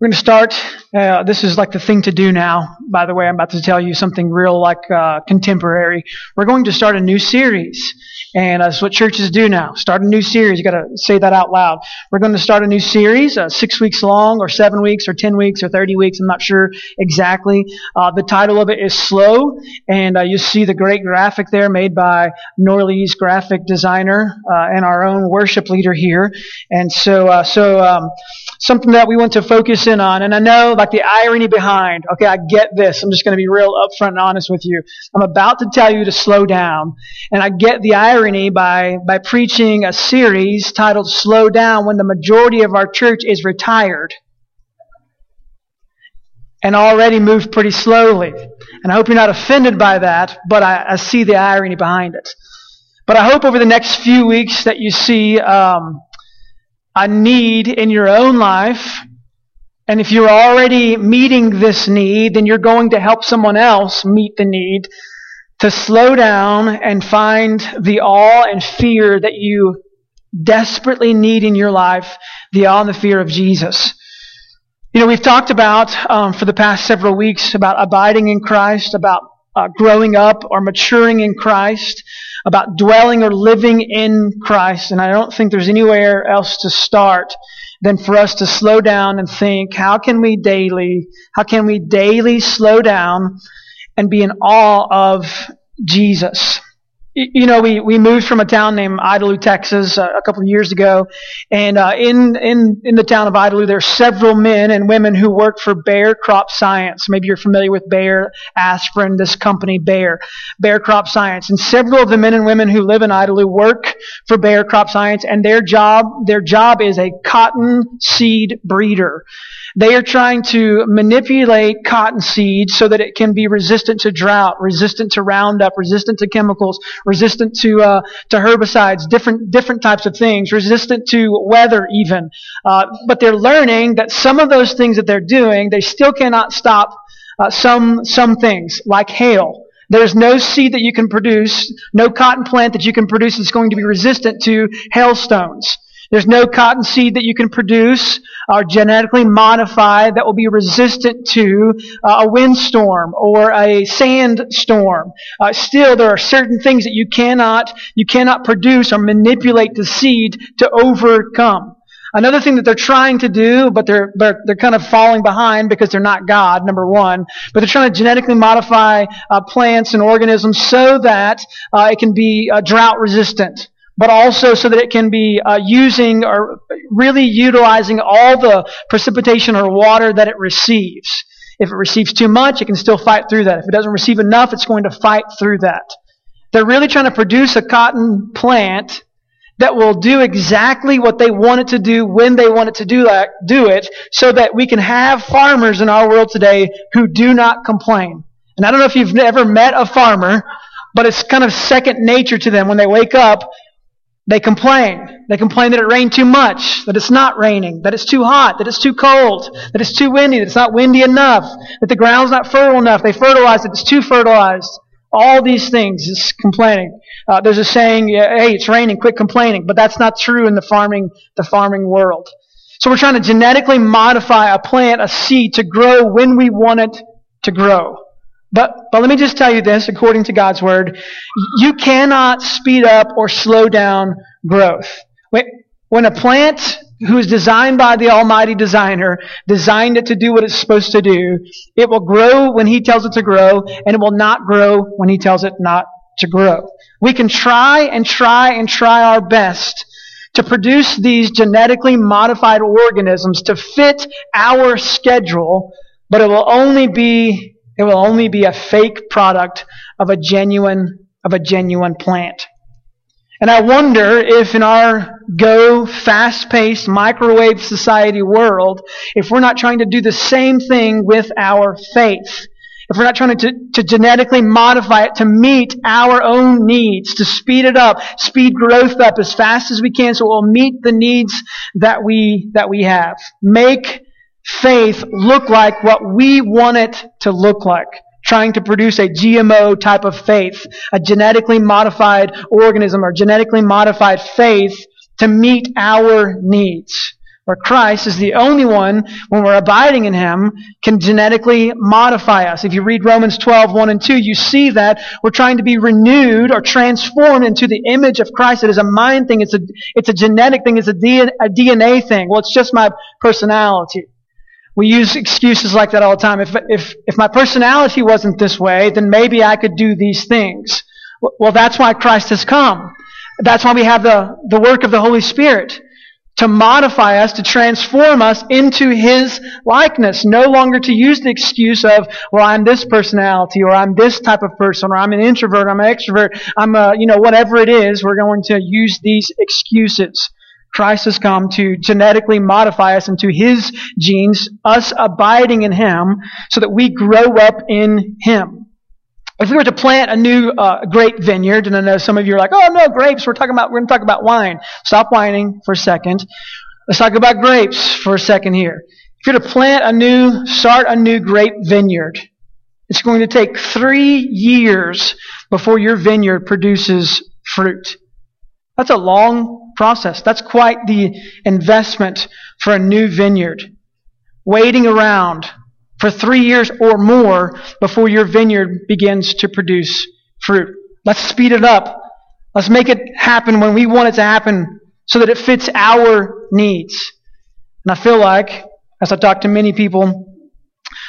We're going to start. Uh, this is like the thing to do now. By the way, I'm about to tell you something real like uh, contemporary. We're going to start a new series. And that's what churches do now. Start a new series. You got to say that out loud. We're going to start a new series, uh, six weeks long, or seven weeks, or ten weeks, or thirty weeks. I'm not sure exactly. Uh, the title of it is Slow, and uh, you see the great graphic there made by Norley's graphic designer uh, and our own worship leader here. And so, so. Um, something that we want to focus in on. And I know, like, the irony behind, okay, I get this. I'm just going to be real upfront and honest with you. I'm about to tell you to slow down. And I get the irony by, by preaching a series titled Slow Down when the majority of our church is retired and already moved pretty slowly. And I hope you're not offended by that, but I, I see the irony behind it. But I hope over the next few weeks that you see um, a need in your own life. And if you're already meeting this need, then you're going to help someone else meet the need to slow down and find the awe and fear that you desperately need in your life, the awe and the fear of Jesus. You know, we've talked about um, for the past several weeks about abiding in Christ, about uh, growing up or maturing in Christ, about dwelling or living in Christ. And I don't think there's anywhere else to start than for us to slow down and think, how can we daily, how can we daily slow down and be in awe of Jesus? You know, we, we moved from a town named Idalou, Texas, uh, a couple of years ago, and uh, in in in the town of Idalou, there are several men and women who work for Bayer Crop Science. Maybe you're familiar with Bayer Aspirin, this company Bayer, Bayer Crop Science, and several of the men and women who live in Idalou work for Bayer Crop Science, and their job their job is a cotton seed breeder. They are trying to manipulate cotton seed so that it can be resistant to drought, resistant to Roundup, resistant to chemicals, resistant to uh, to herbicides, different different types of things, resistant to weather even. Uh, but they're learning that some of those things that they're doing, they still cannot stop uh, some some things like hail. There's no seed that you can produce, no cotton plant that you can produce that's going to be resistant to hailstones. There's no cotton seed that you can produce or genetically modify that will be resistant to uh, a windstorm or a sandstorm. Uh, still, there are certain things that you cannot, you cannot produce or manipulate the seed to overcome. Another thing that they're trying to do, but they're, they're, they're kind of falling behind because they're not God, number one. But they're trying to genetically modify uh, plants and organisms so that uh, it can be uh, drought resistant but also so that it can be uh, using or really utilizing all the precipitation or water that it receives. If it receives too much, it can still fight through that. If it doesn't receive enough, it's going to fight through that. They're really trying to produce a cotton plant that will do exactly what they want it to do when they want it to do, that, do it so that we can have farmers in our world today who do not complain. And I don't know if you've ever met a farmer, but it's kind of second nature to them when they wake up they complain. They complain that it rained too much, that it's not raining, that it's too hot, that it's too cold, that it's too windy, that it's not windy enough, that the ground's not fertile enough. They fertilize it, it's too fertilized. All these things is complaining. Uh, there's a saying, "Hey, it's raining, quit complaining," but that's not true in the farming the farming world. So we're trying to genetically modify a plant, a seed, to grow when we want it to grow. But, but let me just tell you this, according to God's Word, you cannot speed up or slow down growth. When a plant who is designed by the Almighty Designer designed it to do what it's supposed to do, it will grow when He tells it to grow, and it will not grow when He tells it not to grow. We can try and try and try our best to produce these genetically modified organisms to fit our schedule, but it will only be it will only be a fake product of a genuine, of a genuine plant. And I wonder if in our go fast-paced microwave society world, if we're not trying to do the same thing with our faith. If we're not trying to, to genetically modify it to meet our own needs, to speed it up, speed growth up as fast as we can so it will meet the needs that we, that we have. Make faith look like what we want it to look like. Trying to produce a GMO type of faith, a genetically modified organism or genetically modified faith to meet our needs. where Christ is the only one, when we're abiding in Him, can genetically modify us. If you read Romans 12, 1 and 2, you see that we're trying to be renewed or transformed into the image of Christ. It is a mind thing. It's a, it's a genetic thing. It's a DNA thing. Well, it's just my personality. We use excuses like that all the time. If, if, if my personality wasn't this way, then maybe I could do these things. Well, that's why Christ has come. That's why we have the, the work of the Holy Spirit to modify us, to transform us into His likeness. No longer to use the excuse of, well, I'm this personality, or I'm this type of person, or I'm an introvert, I'm an extrovert, I'm a, you know, whatever it is, we're going to use these excuses. Christ has come to genetically modify us into His genes, us abiding in Him, so that we grow up in Him. If we were to plant a new uh, grape vineyard, and I know some of you are like, "Oh no, grapes! We're talking about we're going to talk about wine." Stop whining for a second. Let's talk about grapes for a second here. If you're to plant a new, start a new grape vineyard, it's going to take three years before your vineyard produces fruit. That's a long process. That's quite the investment for a new vineyard. Waiting around for three years or more before your vineyard begins to produce fruit. Let's speed it up. Let's make it happen when we want it to happen so that it fits our needs. And I feel like, as I talk to many people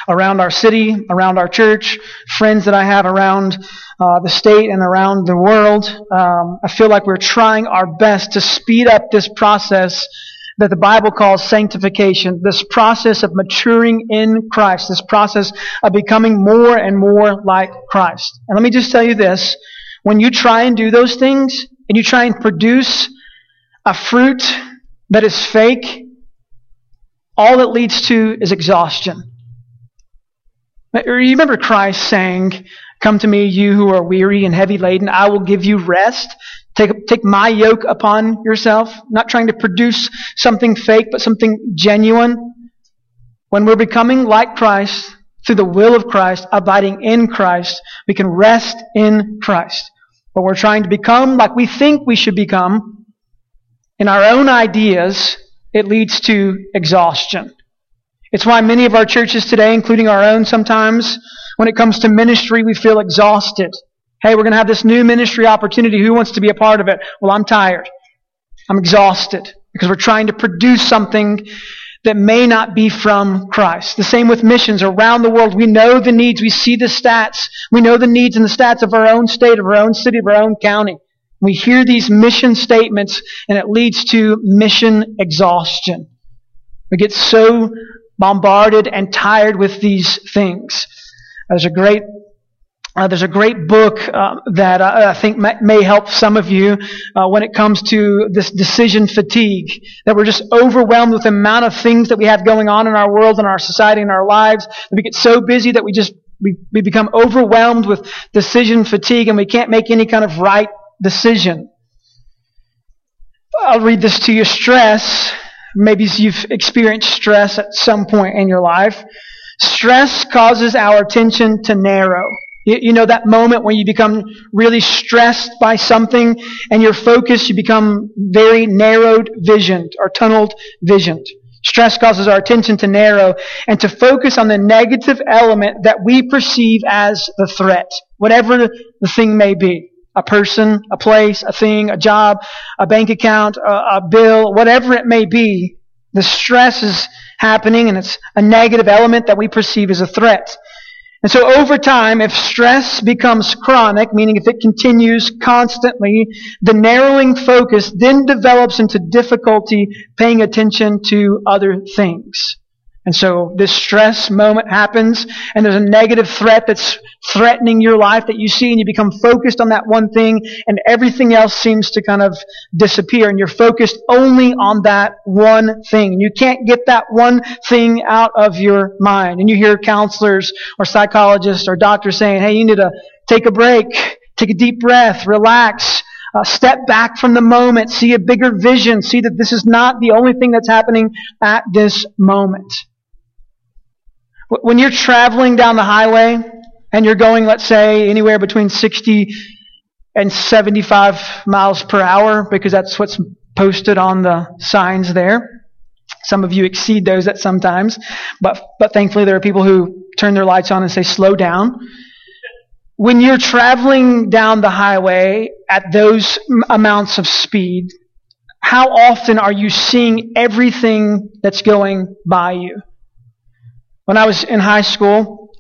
around our city, around our church, friends that I have around uh, the state and around the world. Um, I feel like we're trying our best to speed up this process that the Bible calls sanctification, this process of maturing in Christ, this process of becoming more and more like Christ. And let me just tell you this. When you try and do those things, and you try and produce a fruit that is fake, all it leads to is exhaustion. You remember Christ saying, Come to me, you who are weary and heavy laden, I will give you rest. Take, take my yoke upon yourself. Not trying to produce something fake, but something genuine. When we're becoming like Christ, through the will of Christ, abiding in Christ, we can rest in Christ. When we're trying to become like we think we should become, in our own ideas, it leads to exhaustion. It's why many of our churches today, including our own sometimes, when it comes to ministry, we feel exhausted. Hey, we're going to have this new ministry opportunity. Who wants to be a part of it? Well, I'm tired. I'm exhausted because we're trying to produce something that may not be from Christ. The same with missions around the world. We know the needs. We see the stats. We know the needs and the stats of our own state, of our own city, of our own county. We hear these mission statements and it leads to mission exhaustion. We get so bombarded and tired with these things. There's a great uh, there's a great book uh, that I, I think may, may, help some of you uh, when it comes to this decision fatigue. That we're just overwhelmed with the amount of things that we have going on in our world, in our society, in our lives. That we get so busy that we just we, we become overwhelmed with decision fatigue, and we can't make any kind of right decision. I'll read this to you. Stress Maybe you've experienced stress at some point in your life. Stress causes our attention to narrow. You, know that moment when you become really stressed by something and your focus, you become very narrowed visioned or tunneled visioned. Stress causes our attention to narrow and to focus on the negative element that we perceive as the threat, whatever the thing may be a person, a place, a thing, a job, a bank account, a, a bill, whatever it may be, the stress is happening and it's a negative element that we perceive as a threat. And so over time, if stress becomes chronic, meaning if it continues constantly, the narrowing focus then develops into difficulty paying attention to other things. And so this stress moment happens and there's a negative threat that's threatening your life that you see and you become focused on that one thing and everything else seems to kind of disappear and you're focused only on that one thing. You can't get that one thing out of your mind. And you hear counselors or psychologists or doctors saying, hey, you need to take a break, take a deep breath, relax, uh, step back from the moment, see a bigger vision, see that this is not the only thing that's happening at this moment. When you're traveling down the highway and you're going, let's say, anywhere between 60 and 75 miles per hour, because that's what's posted on the signs there, Some of you exceed those at sometimes, but, but thankfully there are people who turn their lights on and say, slow down. When you're traveling down the highway at those amounts of speed, how often are you seeing everything that's going by you? When I was in high school,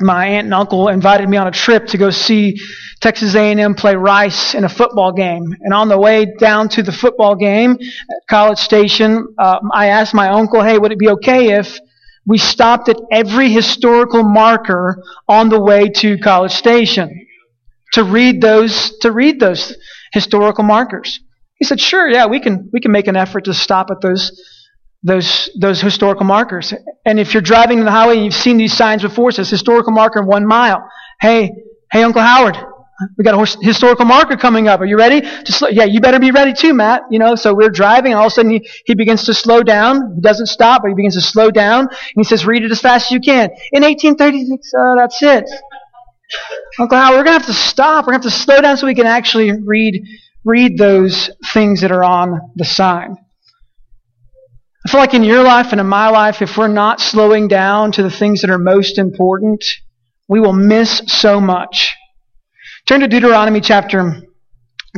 my aunt and uncle invited me on a trip to go see Texas A&M play Rice in a football game. And on the way down to the football game at College Station, uh, I asked my uncle, hey, would it be okay if we stopped at every historical marker on the way to College Station to read those, to read those historical markers? He said, sure, yeah, we can, we can make an effort to stop at those, those, those historical markers. And if you're driving on the highway and you've seen these signs before, it says historical marker one mile. Hey, hey, Uncle Howard, we got a historical marker coming up. Are you ready? To slow, yeah, you better be ready too, Matt. You know, so we're driving, and all of a sudden he, he begins to slow down. He doesn't stop, but he begins to slow down. And he says, "Read it as fast as you can." In 1836, uh, that's it. Uncle Howard, we're gonna have to stop. We're gonna have to slow down so we can actually read read those things that are on the sign. I feel like in your life and in my life, if we're not slowing down to the things that are most important, we will miss so much. Turn to Deuteronomy chapter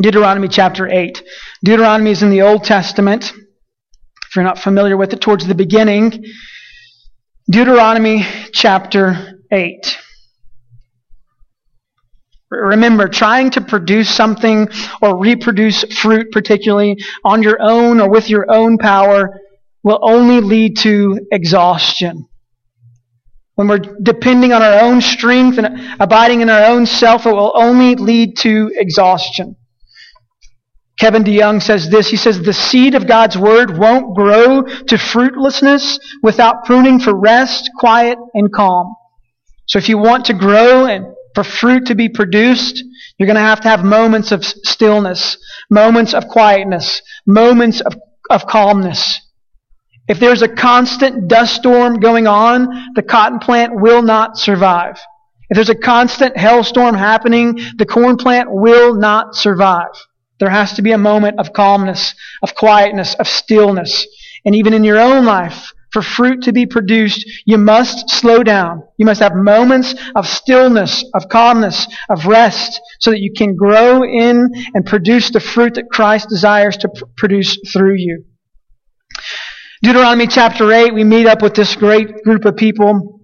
Deuteronomy chapter 8. Deuteronomy is in the Old Testament. If you're not familiar with it, towards the beginning. Deuteronomy chapter 8. Remember, trying to produce something or reproduce fruit, particularly on your own or with your own power, will only lead to exhaustion. When we're depending on our own strength and abiding in our own self, it will only lead to exhaustion. Kevin DeYoung says this. He says, the seed of God's word won't grow to fruitlessness without pruning for rest, quiet, and calm. So if you want to grow and for fruit to be produced, you're going to have to have moments of stillness, moments of quietness, moments of, of calmness. If there's a constant dust storm going on, the cotton plant will not survive. If there's a constant hailstorm happening, the corn plant will not survive. There has to be a moment of calmness, of quietness, of stillness. And even in your own life, for fruit to be produced, you must slow down. You must have moments of stillness, of calmness, of rest, so that you can grow in and produce the fruit that Christ desires to pr- produce through you. Deuteronomy chapter 8, we meet up with this great group of people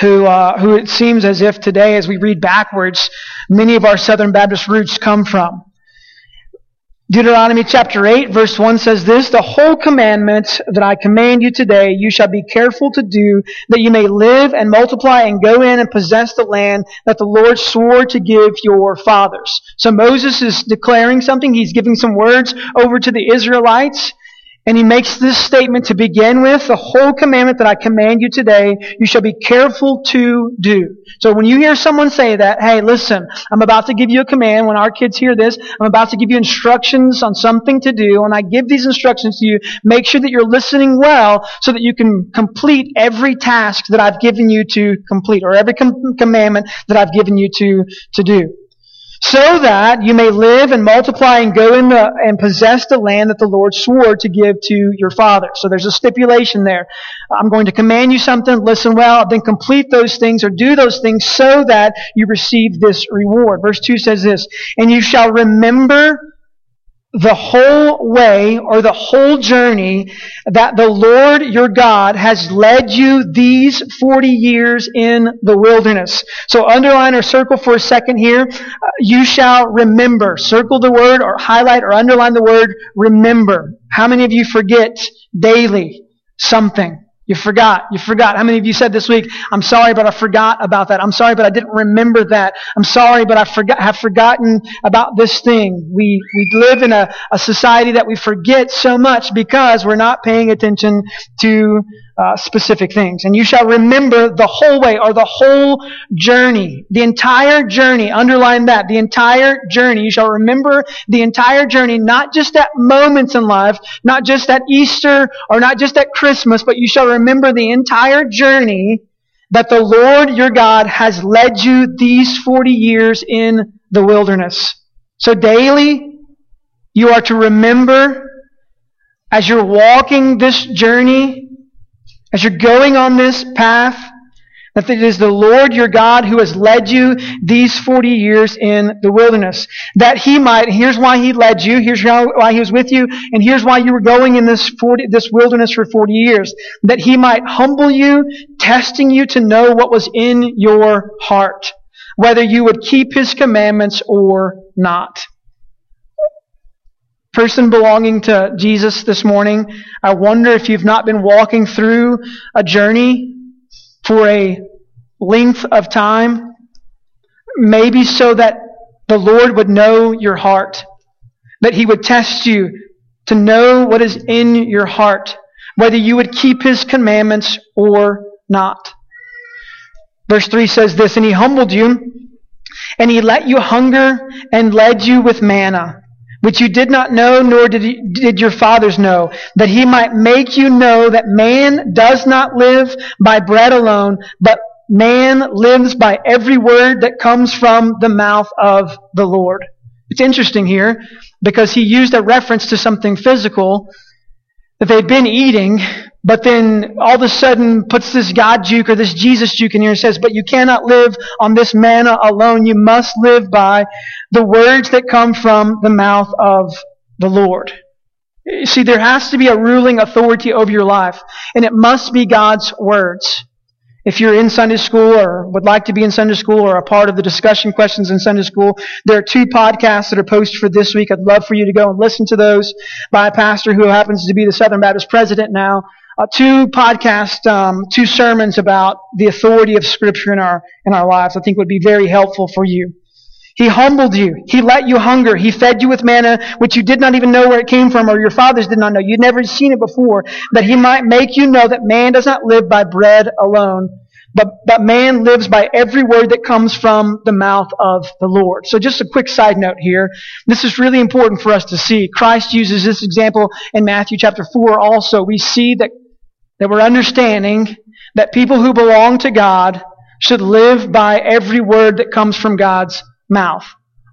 who, uh, who it seems as if today, as we read backwards, many of our Southern Baptist roots come from. Deuteronomy chapter 8 verse 1 says this, The whole commandment that I command you today, you shall be careful to do, that you may live and multiply and go in and possess the land that the Lord swore to give your fathers. So Moses is declaring something. He's giving some words over to the Israelites. And he makes this statement to begin with, the whole commandment that I command you today, you shall be careful to do. So when you hear someone say that, hey, listen, I'm about to give you a command. When our kids hear this, I'm about to give you instructions on something to do. And I give these instructions to you, make sure that you're listening well so that you can complete every task that I've given you to complete or every com- commandment that I've given you to, to do so that you may live and multiply and go in the, and possess the land that the Lord swore to give to your father. So there's a stipulation there. I'm going to command you something, listen well, then complete those things or do those things so that you receive this reward. Verse 2 says this, and you shall remember the whole way or the whole journey that the Lord your God has led you these 40 years in the wilderness. So underline or circle for a second here. Uh, you shall remember. Circle the word or highlight or underline the word remember. How many of you forget daily something? You forgot. You forgot. How many of you said this week, I'm sorry, but I forgot about that. I'm sorry, but I didn't remember that. I'm sorry, but I forgot, have forgotten about this thing. We, we live in a, a society that we forget so much because we're not paying attention to uh, specific things. And you shall remember the whole way or the whole journey. The entire journey. Underline that. The entire journey. You shall remember the entire journey, not just at moments in life, not just at Easter or not just at Christmas, but you shall remember the entire journey that the Lord your God has led you these 40 years in the wilderness. So daily, you are to remember as you're walking this journey, as you're going on this path, that it is the Lord your God who has led you these 40 years in the wilderness. That he might, here's why he led you, here's why he was with you, and here's why you were going in this 40, this wilderness for 40 years. That he might humble you, testing you to know what was in your heart. Whether you would keep his commandments or not. Person belonging to Jesus this morning, I wonder if you've not been walking through a journey for a length of time, maybe so that the Lord would know your heart, that He would test you to know what is in your heart, whether you would keep His commandments or not. Verse 3 says this, And He humbled you, and He let you hunger and led you with manna which you did not know, nor did, he, did your fathers know, that he might make you know that man does not live by bread alone, but man lives by every word that comes from the mouth of the Lord. It's interesting here because he used a reference to something physical that they'd been eating, but then all of a sudden puts this God juke or this Jesus juke in here and says, but you cannot live on this manna alone. You must live by the words that come from the mouth of the Lord. See, there has to be a ruling authority over your life, and it must be God's words. If you're in Sunday school or would like to be in Sunday school or a part of the discussion questions in Sunday school, there are two podcasts that are posted for this week. I'd love for you to go and listen to those by a pastor who happens to be the Southern Baptist president now. Uh, two podcasts, um, two sermons about the authority of Scripture in our in our lives. I think would be very helpful for you. He humbled you. He let you hunger. He fed you with manna, which you did not even know where it came from, or your fathers did not know. You'd never seen it before, that he might make you know that man does not live by bread alone, but, but man lives by every word that comes from the mouth of the Lord. So just a quick side note here. This is really important for us to see. Christ uses this example in Matthew chapter 4 also. We see that, that we're understanding that people who belong to God should live by every word that comes from God's mouth.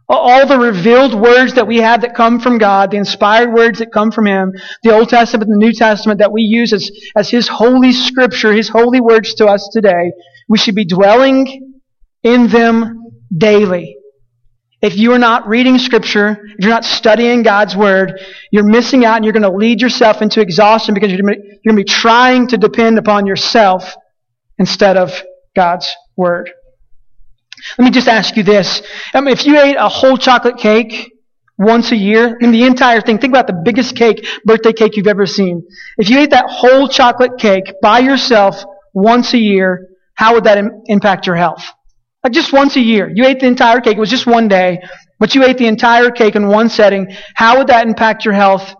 All the revealed words that we have that come from God, the inspired words that come from Him, the Old Testament and the New Testament that we use as, as His holy scripture, His holy words to us today, we should be dwelling in them daily. If you are not reading scripture, if you're not studying God's word, you're missing out and you're going to lead yourself into exhaustion because you're going to be trying to depend upon yourself instead of God's word. Let me just ask you this. I mean, if you ate a whole chocolate cake once a year, in the entire thing, think about the biggest cake, birthday cake you've ever seen. If you ate that whole chocolate cake by yourself once a year, how would that Im- impact your health? Like just once a year. You ate the entire cake. It was just one day, but you ate the entire cake in one setting. How would that impact your health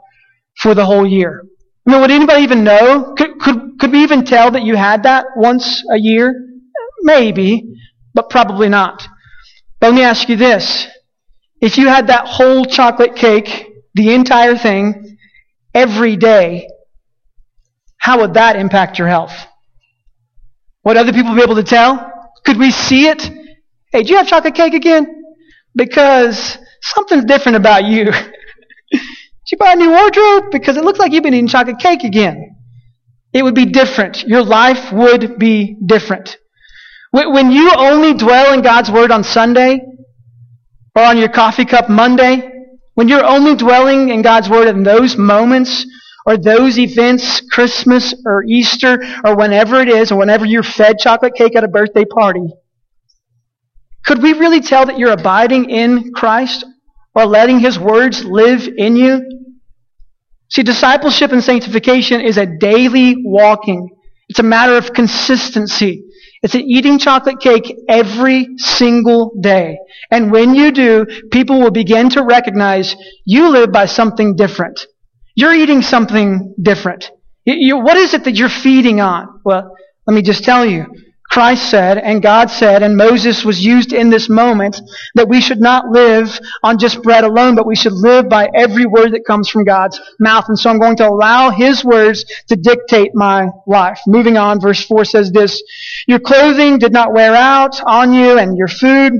for the whole year? I mean, would anybody even know? Could, could, could we even tell that you had that once a year? Maybe but probably not. But let me ask you this. If you had that whole chocolate cake, the entire thing, every day, how would that impact your health? Would other people be able to tell? Could we see it? Hey, do you have chocolate cake again? Because something's different about you. Did you buy a new wardrobe? Because it looks like you've been eating chocolate cake again. It would be different. Your life would be different. When you only dwell in God's Word on Sunday or on your coffee cup Monday, when you're only dwelling in God's Word in those moments or those events, Christmas or Easter or whenever it is, or whenever you're fed chocolate cake at a birthday party, could we really tell that you're abiding in Christ or letting His words live in you? See, discipleship and sanctification is a daily walking. It's a matter of consistency. It's an eating chocolate cake every single day. And when you do, people will begin to recognize you live by something different. You're eating something different. You, you, what is it that you're feeding on? Well, let me just tell you. Christ said, and God said, and Moses was used in this moment, that we should not live on just bread alone, but we should live by every word that comes from God's mouth. And so I'm going to allow His words to dictate my life. Moving on, verse 4 says this, Your clothing did not wear out on you, and your food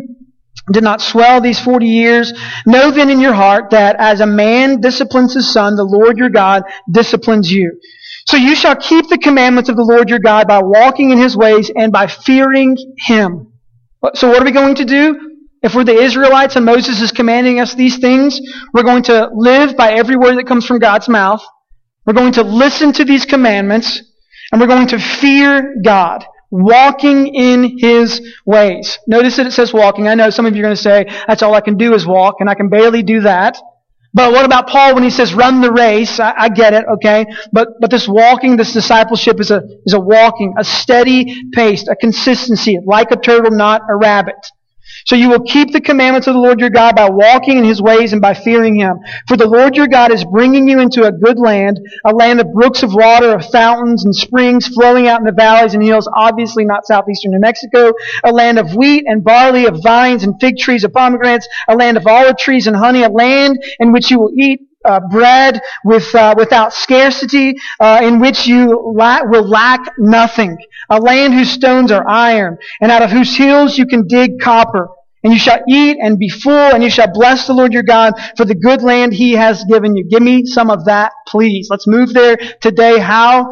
did not swell these 40 years. Know then in your heart that as a man disciplines his son, the Lord your God disciplines you. So you shall keep the commandments of the Lord your God by walking in his ways and by fearing him. So what are we going to do? If we're the Israelites and Moses is commanding us these things, we're going to live by every word that comes from God's mouth. We're going to listen to these commandments and we're going to fear God walking in his ways. Notice that it says walking. I know some of you are going to say, that's all I can do is walk, and I can barely do that. But what about Paul when he says run the race? I, I, get it, okay? But, but this walking, this discipleship is a, is a walking, a steady pace, a consistency, like a turtle, not a rabbit. So you will keep the commandments of the Lord your God by walking in his ways and by fearing him. For the Lord your God is bringing you into a good land, a land of brooks of water, of fountains and springs flowing out in the valleys and hills, obviously not southeastern New Mexico, a land of wheat and barley, of vines and fig trees, of pomegranates, a land of olive trees and honey, a land in which you will eat uh, bread with, uh, without scarcity, uh, in which you la- will lack nothing. A land whose stones are iron, and out of whose hills you can dig copper. And you shall eat and be full, and you shall bless the Lord your God for the good land he has given you. Give me some of that, please. Let's move there today. How?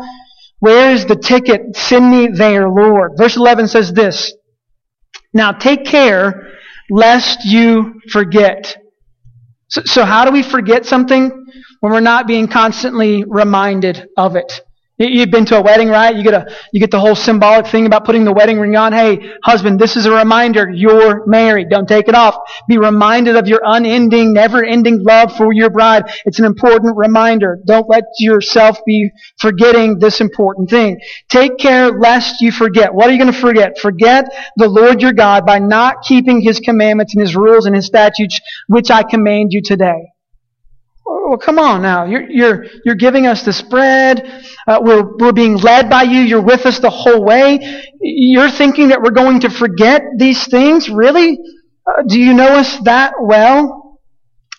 Where is the ticket? Send me there, Lord. Verse 11 says this. Now take care lest you forget. So, so how do we forget something when we're not being constantly reminded of it? You've been to a wedding, right? You get a, you get the whole symbolic thing about putting the wedding ring on. Hey, husband, this is a reminder. You're married. Don't take it off. Be reminded of your unending, never-ending love for your bride. It's an important reminder. Don't let yourself be forgetting this important thing. Take care lest you forget. What are you going to forget? Forget the Lord your God by not keeping his commandments and his rules and his statutes, which I command you today. Well, come on now. You're, you're, you're giving us this bread. Uh, we're, we're being led by you. You're with us the whole way. You're thinking that we're going to forget these things? Really? Uh, do you know us that well?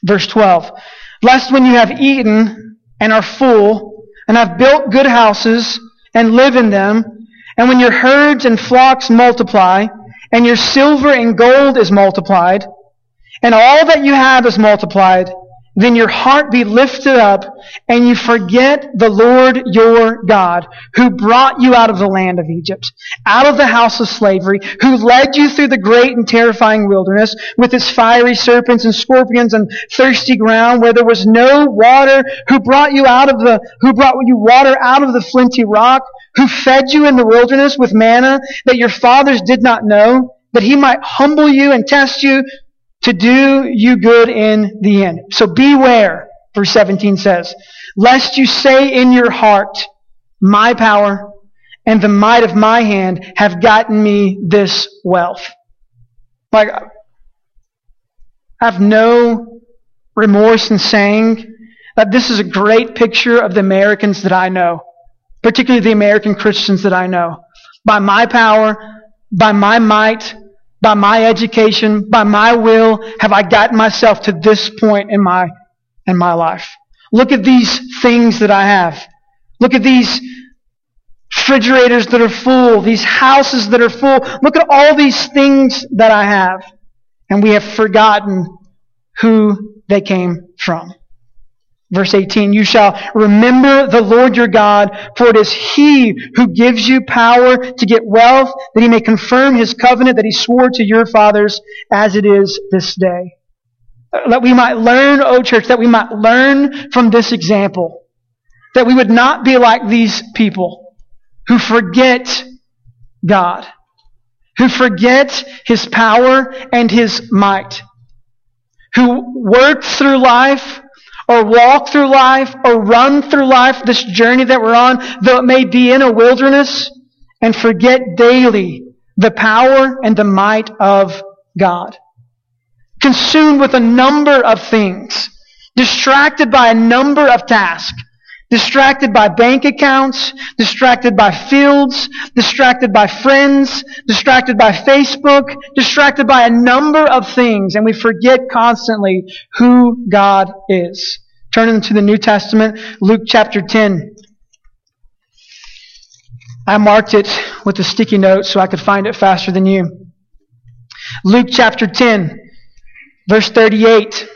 Verse 12. Lest when you have eaten and are full and have built good houses and live in them, and when your herds and flocks multiply, and your silver and gold is multiplied, and all that you have is multiplied, then your heart be lifted up and you forget the Lord your God who brought you out of the land of Egypt, out of the house of slavery, who led you through the great and terrifying wilderness with its fiery serpents and scorpions and thirsty ground where there was no water, who brought you out of the, who brought you water out of the flinty rock, who fed you in the wilderness with manna that your fathers did not know, that he might humble you and test you to do you good in the end. So beware, verse 17 says, lest you say in your heart, my power and the might of my hand have gotten me this wealth. Like, I have no remorse in saying that this is a great picture of the Americans that I know, particularly the American Christians that I know. By my power, by my might, by my education, by my will, have I gotten myself to this point in my, in my life. Look at these things that I have. Look at these refrigerators that are full, these houses that are full. Look at all these things that I have. And we have forgotten who they came from. Verse 18, you shall remember the Lord your God, for it is He who gives you power to get wealth, that He may confirm His covenant that He swore to your fathers as it is this day. Uh, that we might learn, O church, that we might learn from this example. That we would not be like these people who forget God, who forget His power and His might, who work through life or walk through life or run through life, this journey that we're on, though it may be in a wilderness, and forget daily the power and the might of God. Consumed with a number of things, distracted by a number of tasks, distracted by bank accounts, distracted by fields, distracted by friends, distracted by Facebook, distracted by a number of things, and we forget constantly who God is. Turning to the New Testament, Luke chapter 10. I marked it with a sticky note so I could find it faster than you. Luke chapter 10. Verse 38.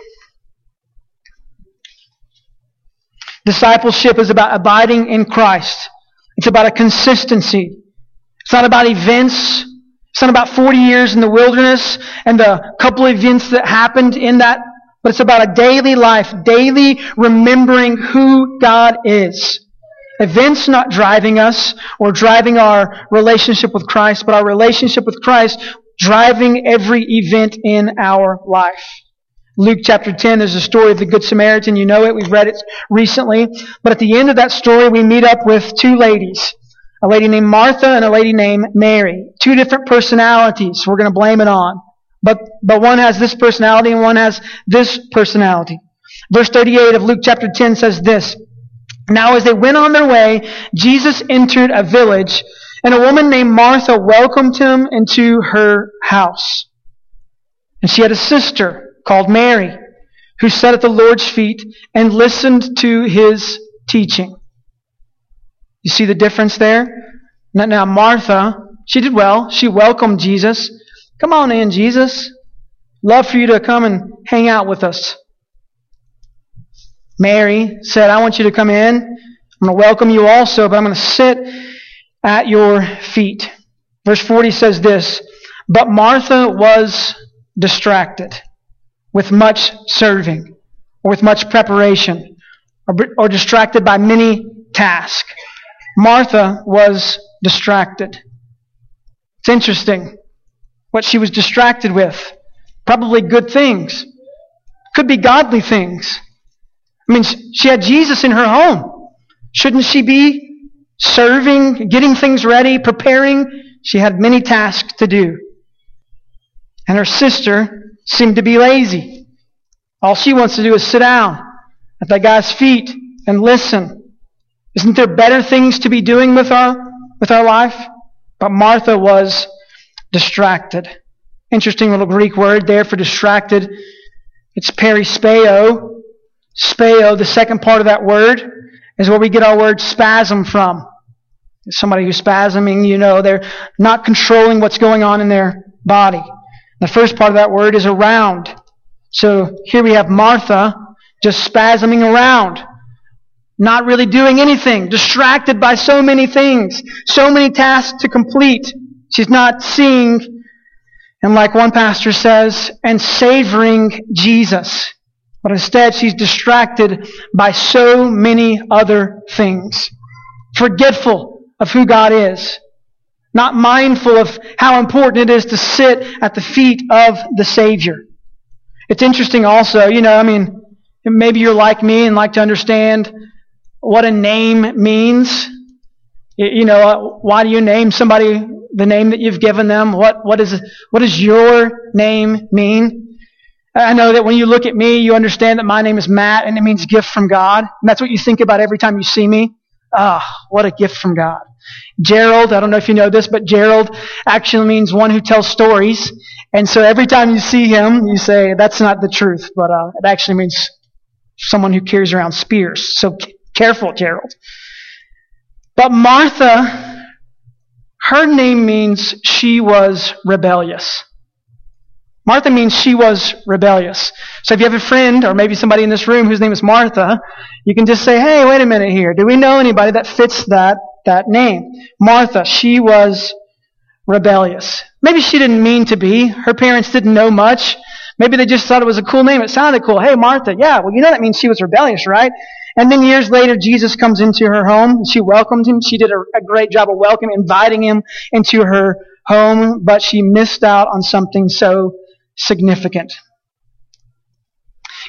Discipleship is about abiding in Christ. It's about a consistency. It's not about events. It's not about 40 years in the wilderness and the couple of events that happened in that, but it's about a daily life, daily remembering who God is. Events not driving us or driving our relationship with Christ, but our relationship with Christ driving every event in our life. Luke chapter 10 is the story of the Good Samaritan. You know it. We've read it recently. But at the end of that story, we meet up with two ladies. A lady named Martha and a lady named Mary. Two different personalities we're going to blame it on. But, but one has this personality and one has this personality. Verse 38 of Luke chapter 10 says this. Now as they went on their way, Jesus entered a village and a woman named Martha welcomed him into her house. And she had a sister called Mary who sat at the Lord's feet and listened to his teaching. You see the difference there? Now, Martha, she did well. She welcomed Jesus. Come on in, Jesus. Love for you to come and hang out with us. Mary said, I want you to come in. I'm going to welcome you also, but I'm going to sit at your feet. Verse 40 says this, But Martha was distracted with much serving, or with much preparation, or, or distracted by many tasks. Martha was distracted. It's interesting what she was distracted with. Probably good things. Could be godly things. I mean, she had Jesus in her home. Shouldn't she be serving, getting things ready, preparing? She had many tasks to do. And her sister seemed to be lazy. All she wants to do is sit down at that guy's feet and listen. Isn't there better things to be doing with our, with our life? But Martha was distracted. Interesting little Greek word there for distracted. It's perispeo. Speo, the second part of that word, is where we get our word spasm from. Somebody who's spasming, you know, they're not controlling what's going on in their body. The first part of that word is around. So here we have Martha just spasming around not really doing anything, distracted by so many things, so many tasks to complete. She's not seeing, and like one pastor says, and savoring Jesus. But instead, she's distracted by so many other things. Forgetful of who God is. Not mindful of how important it is to sit at the feet of the Savior. It's interesting also, you know, I mean, maybe you're like me and like to understand what a name means. You know, uh, why do you name somebody the name that you've given them? What, what, is, what does your name mean? I know that when you look at me, you understand that my name is Matt and it means gift from God. And that's what you think about every time you see me. Ah, oh, what a gift from God. Gerald, I don't know if you know this, but Gerald actually means one who tells stories. And so every time you see him, you say, that's not the truth, but uh, it actually means someone who carries around spears. So Careful, Gerald. But Martha, her name means she was rebellious. Martha means she was rebellious. So if you have a friend or maybe somebody in this room whose name is Martha, you can just say, hey, wait a minute here. Do we know anybody that fits that, that name? Martha, she was rebellious. Maybe she didn't mean to be. Her parents didn't know much. Maybe they just thought it was a cool name. It sounded cool. Hey, Martha. Yeah, well, you know that means she was rebellious, right? And then years later, Jesus comes into her home. She welcomed him. She did a, a great job of welcoming, inviting him into her home, but she missed out on something so significant.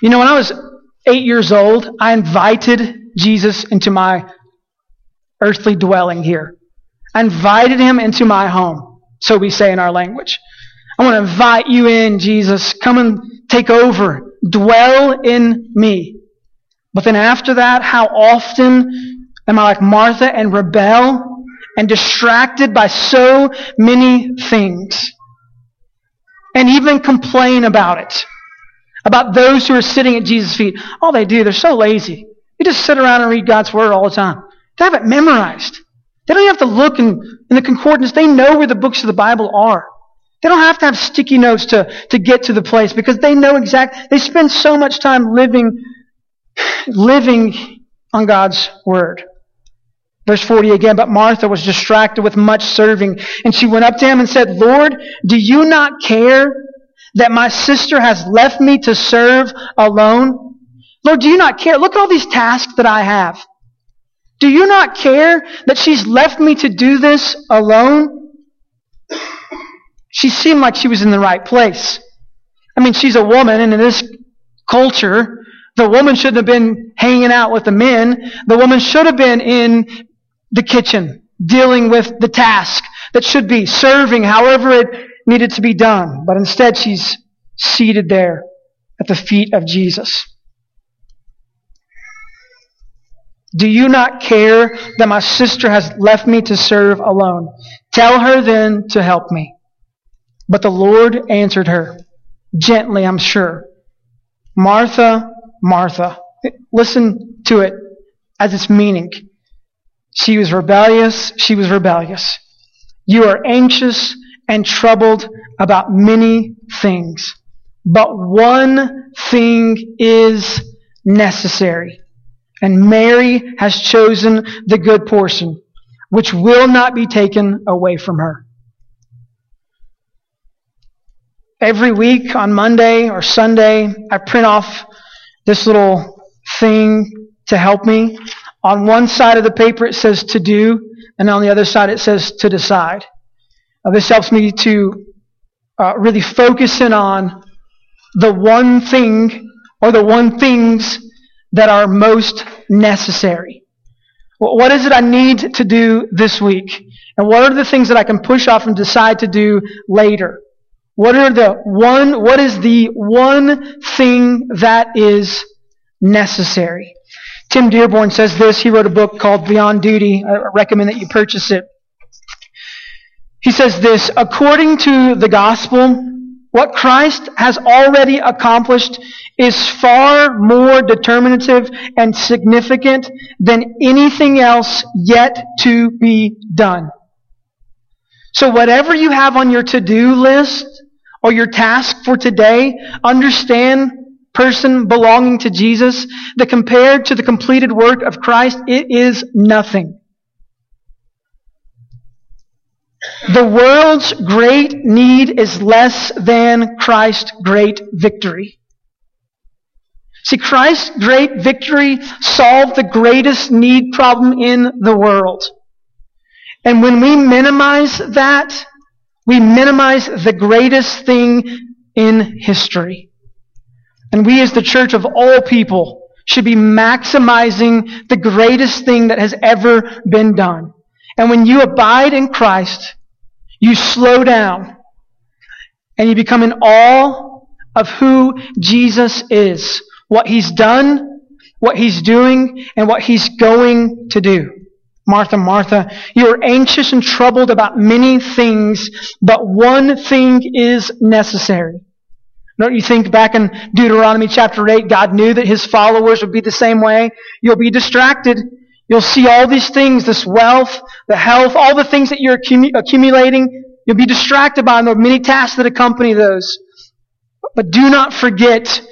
You know, when I was eight years old, I invited Jesus into my earthly dwelling here. I invited him into my home, so we say in our language. I want to invite you in, Jesus. Come and take over. Dwell in me. But then after that, how often am I like Martha and rebel and distracted by so many things? And even complain about it. About those who are sitting at Jesus' feet. All they do, they're so lazy. They just sit around and read God's Word all the time. They have it memorized. They don't have to look in, in the concordance. They know where the books of the Bible are. They don't have to have sticky notes to, to get to the place because they know exact, they spend so much time living, living on God's Word. Verse 40 again, but Martha was distracted with much serving, and she went up to him and said, Lord, do you not care that my sister has left me to serve alone? Lord, do you not care? Look at all these tasks that I have. Do you not care that she's left me to do this alone? She seemed like she was in the right place. I mean, she's a woman, and in this culture, the woman shouldn't have been hanging out with the men. The woman should have been in the kitchen, dealing with the task that should be serving however it needed to be done. But instead, she's seated there at the feet of Jesus. Do you not care that my sister has left me to serve alone? Tell her then to help me. But the Lord answered her, gently, I'm sure, Martha, Martha. Listen to it as its meaning. She was rebellious. She was rebellious. You are anxious and troubled about many things, but one thing is necessary. And Mary has chosen the good portion, which will not be taken away from her. Every week on Monday or Sunday, I print off this little thing to help me. On one side of the paper it says to do, and on the other side it says to decide. Uh, this helps me to uh, really focus in on the one thing or the one things that are most necessary. What is it I need to do this week? And what are the things that I can push off and decide to do later? What are the one, what is the one thing that is necessary? Tim Dearborn says this. He wrote a book called Beyond Duty. I recommend that you purchase it. He says this, according to the gospel, what Christ has already accomplished is far more determinative and significant than anything else yet to be done. So whatever you have on your to-do list or your task for today, understand person belonging to Jesus that compared to the completed work of Christ, it is nothing. The world's great need is less than Christ's great victory. See, Christ's great victory solved the greatest need problem in the world. And when we minimize that, we minimize the greatest thing in history. And we as the church of all people should be maximizing the greatest thing that has ever been done. And when you abide in Christ, you slow down and you become in awe of who Jesus is, what he's done, what he's doing, and what he's going to do. Martha, Martha, you are anxious and troubled about many things, but one thing is necessary. Don't you think back in Deuteronomy chapter 8, God knew that his followers would be the same way? You'll be distracted. You'll see all these things, this wealth, the health, all the things that you're accumulating. You'll be distracted by the many tasks that accompany those. But do not forget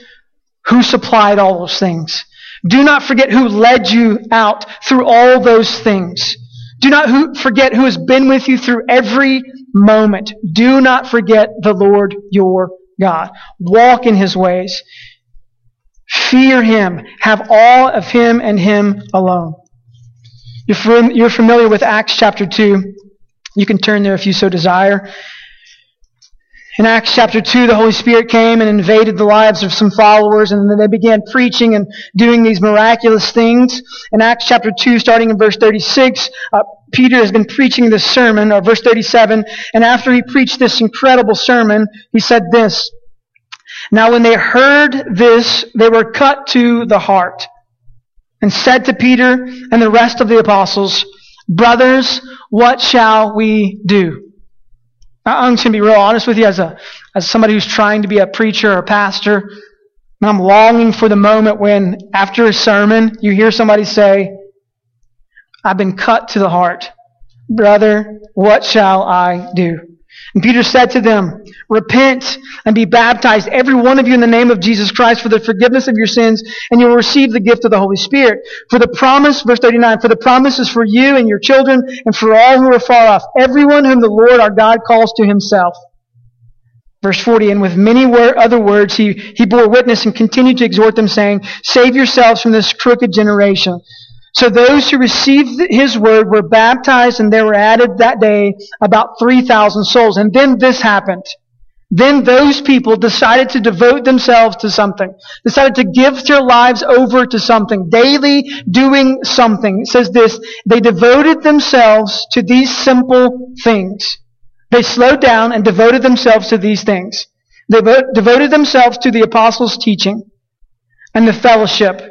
who supplied all those things. Do not forget who led you out through all those things. Do not forget who has been with you through every moment. Do not forget the Lord your God. Walk in His ways. Fear Him. Have all of Him and Him alone. You're familiar with Acts chapter 2. You can turn there if you so desire. In Acts chapter 2, the Holy Spirit came and invaded the lives of some followers, and then they began preaching and doing these miraculous things. In Acts chapter 2, starting in verse 36, uh, Peter has been preaching this sermon, or verse 37, and after he preached this incredible sermon, he said this, Now when they heard this, they were cut to the heart, and said to Peter and the rest of the apostles, Brothers, what shall we do? I'm just going to be real honest with you as a, as somebody who's trying to be a preacher or a pastor. I'm longing for the moment when after a sermon, you hear somebody say, I've been cut to the heart. Brother, what shall I do? And Peter said to them, Repent and be baptized, every one of you in the name of Jesus Christ for the forgiveness of your sins, and you will receive the gift of the Holy Spirit. For the promise, verse 39, for the promise is for you and your children and for all who are far off, everyone whom the Lord our God calls to himself. Verse 40, and with many other words he, he bore witness and continued to exhort them saying, Save yourselves from this crooked generation. So those who received his word were baptized and there were added that day about 3,000 souls. And then this happened. Then those people decided to devote themselves to something, decided to give their lives over to something, daily doing something. It says this, they devoted themselves to these simple things. They slowed down and devoted themselves to these things. They devoted themselves to the apostles' teaching and the fellowship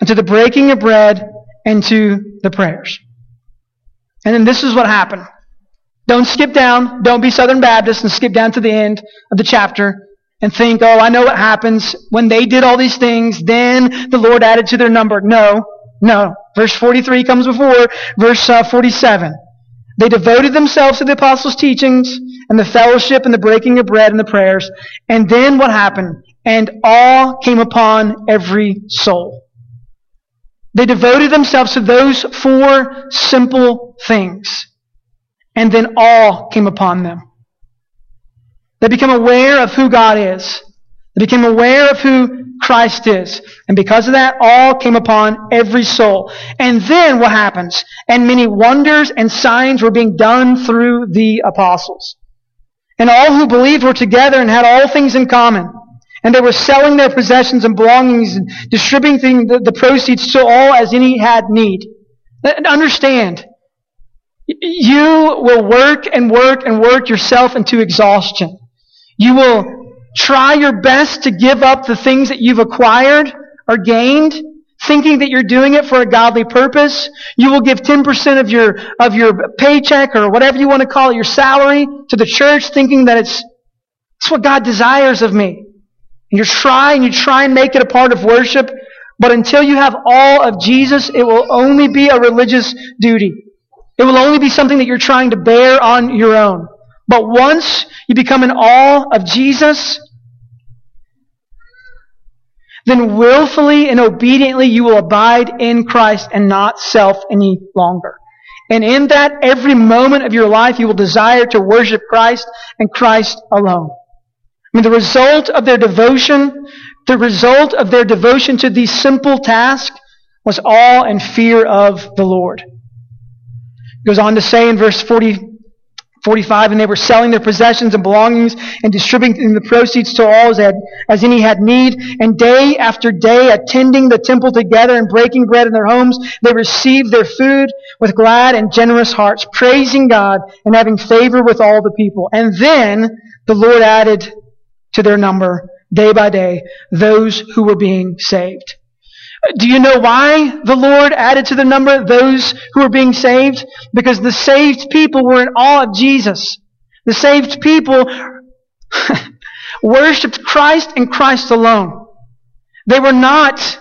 and to the breaking of bread and to the prayers. And then this is what happened. Don't skip down. Don't be Southern Baptist and skip down to the end of the chapter and think, oh, I know what happens. When they did all these things, then the Lord added to their number. No, no. Verse 43 comes before verse uh, 47. They devoted themselves to the apostles' teachings and the fellowship and the breaking of bread and the prayers. And then what happened? And awe came upon every soul. They devoted themselves to those four simple things. And then awe came upon them. They became aware of who God is. They became aware of who Christ is. And because of that, all came upon every soul. And then what happens? And many wonders and signs were being done through the apostles. And all who believed were together and had all things in common. And they were selling their possessions and belongings and distributing the, the proceeds to all as any had need. And understand, you will work and work and work yourself into exhaustion. You will try your best to give up the things that you've acquired or gained, thinking that you're doing it for a godly purpose. You will give 10% of your, of your paycheck or whatever you want to call it, your salary to the church, thinking that it's, it's what God desires of me. And you try and you try and make it a part of worship, but until you have all of Jesus, it will only be a religious duty. It will only be something that you're trying to bear on your own. But once you become in awe of Jesus, then willfully and obediently you will abide in Christ and not self any longer. And in that, every moment of your life, you will desire to worship Christ and Christ alone. I mean, the result of their devotion, the result of their devotion to these simple tasks was awe and fear of the Lord. It goes on to say in verse 40, 45, and they were selling their possessions and belongings and distributing the proceeds to all as, had, as any had need. And day after day, attending the temple together and breaking bread in their homes, they received their food with glad and generous hearts, praising God and having favor with all the people. And then the Lord added to their number day by day those who were being saved. Do you know why the Lord added to the number those who were being saved? Because the saved people were in awe of Jesus. The saved people worshiped Christ and Christ alone. They were not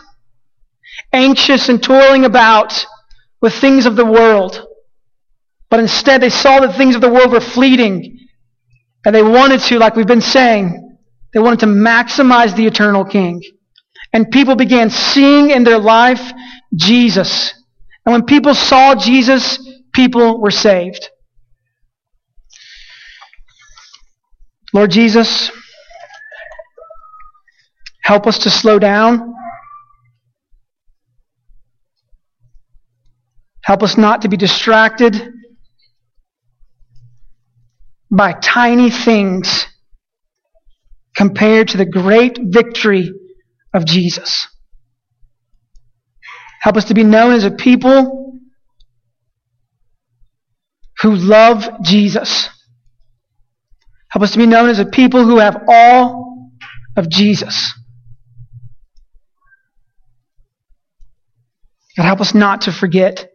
anxious and toiling about with things of the world. But instead they saw that things of the world were fleeting. And they wanted to, like we've been saying, they wanted to maximize the eternal king. And people began seeing in their life Jesus. And when people saw Jesus, people were saved. Lord Jesus, help us to slow down. Help us not to be distracted by tiny things compared to the great victory of Jesus. Help us to be known as a people who love Jesus. Help us to be known as a people who have all of Jesus. God, help us not to forget.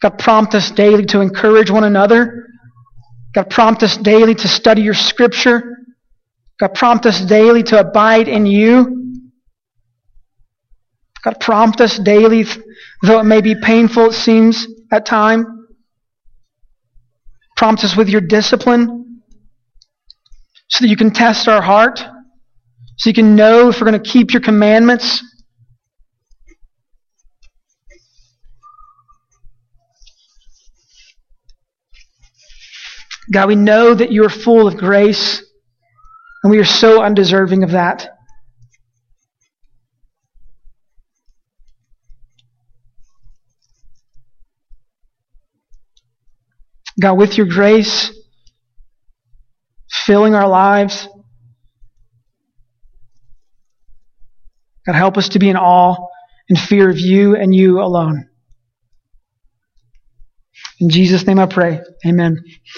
God, prompt us daily to encourage one another. God, prompt us daily to study your scripture. God, prompt us daily to abide in you. God, prompt us daily, though it may be painful, it seems, at time. Prompt us with your discipline. so that you can test our heart, so you can know if we're going to keep your commandments. God, we know that you are full of grace, and we are so undeserving of that. God, with your grace, filling our lives, God, help us to be in awe and fear of you and you alone. In Jesus' name I pray. Amen.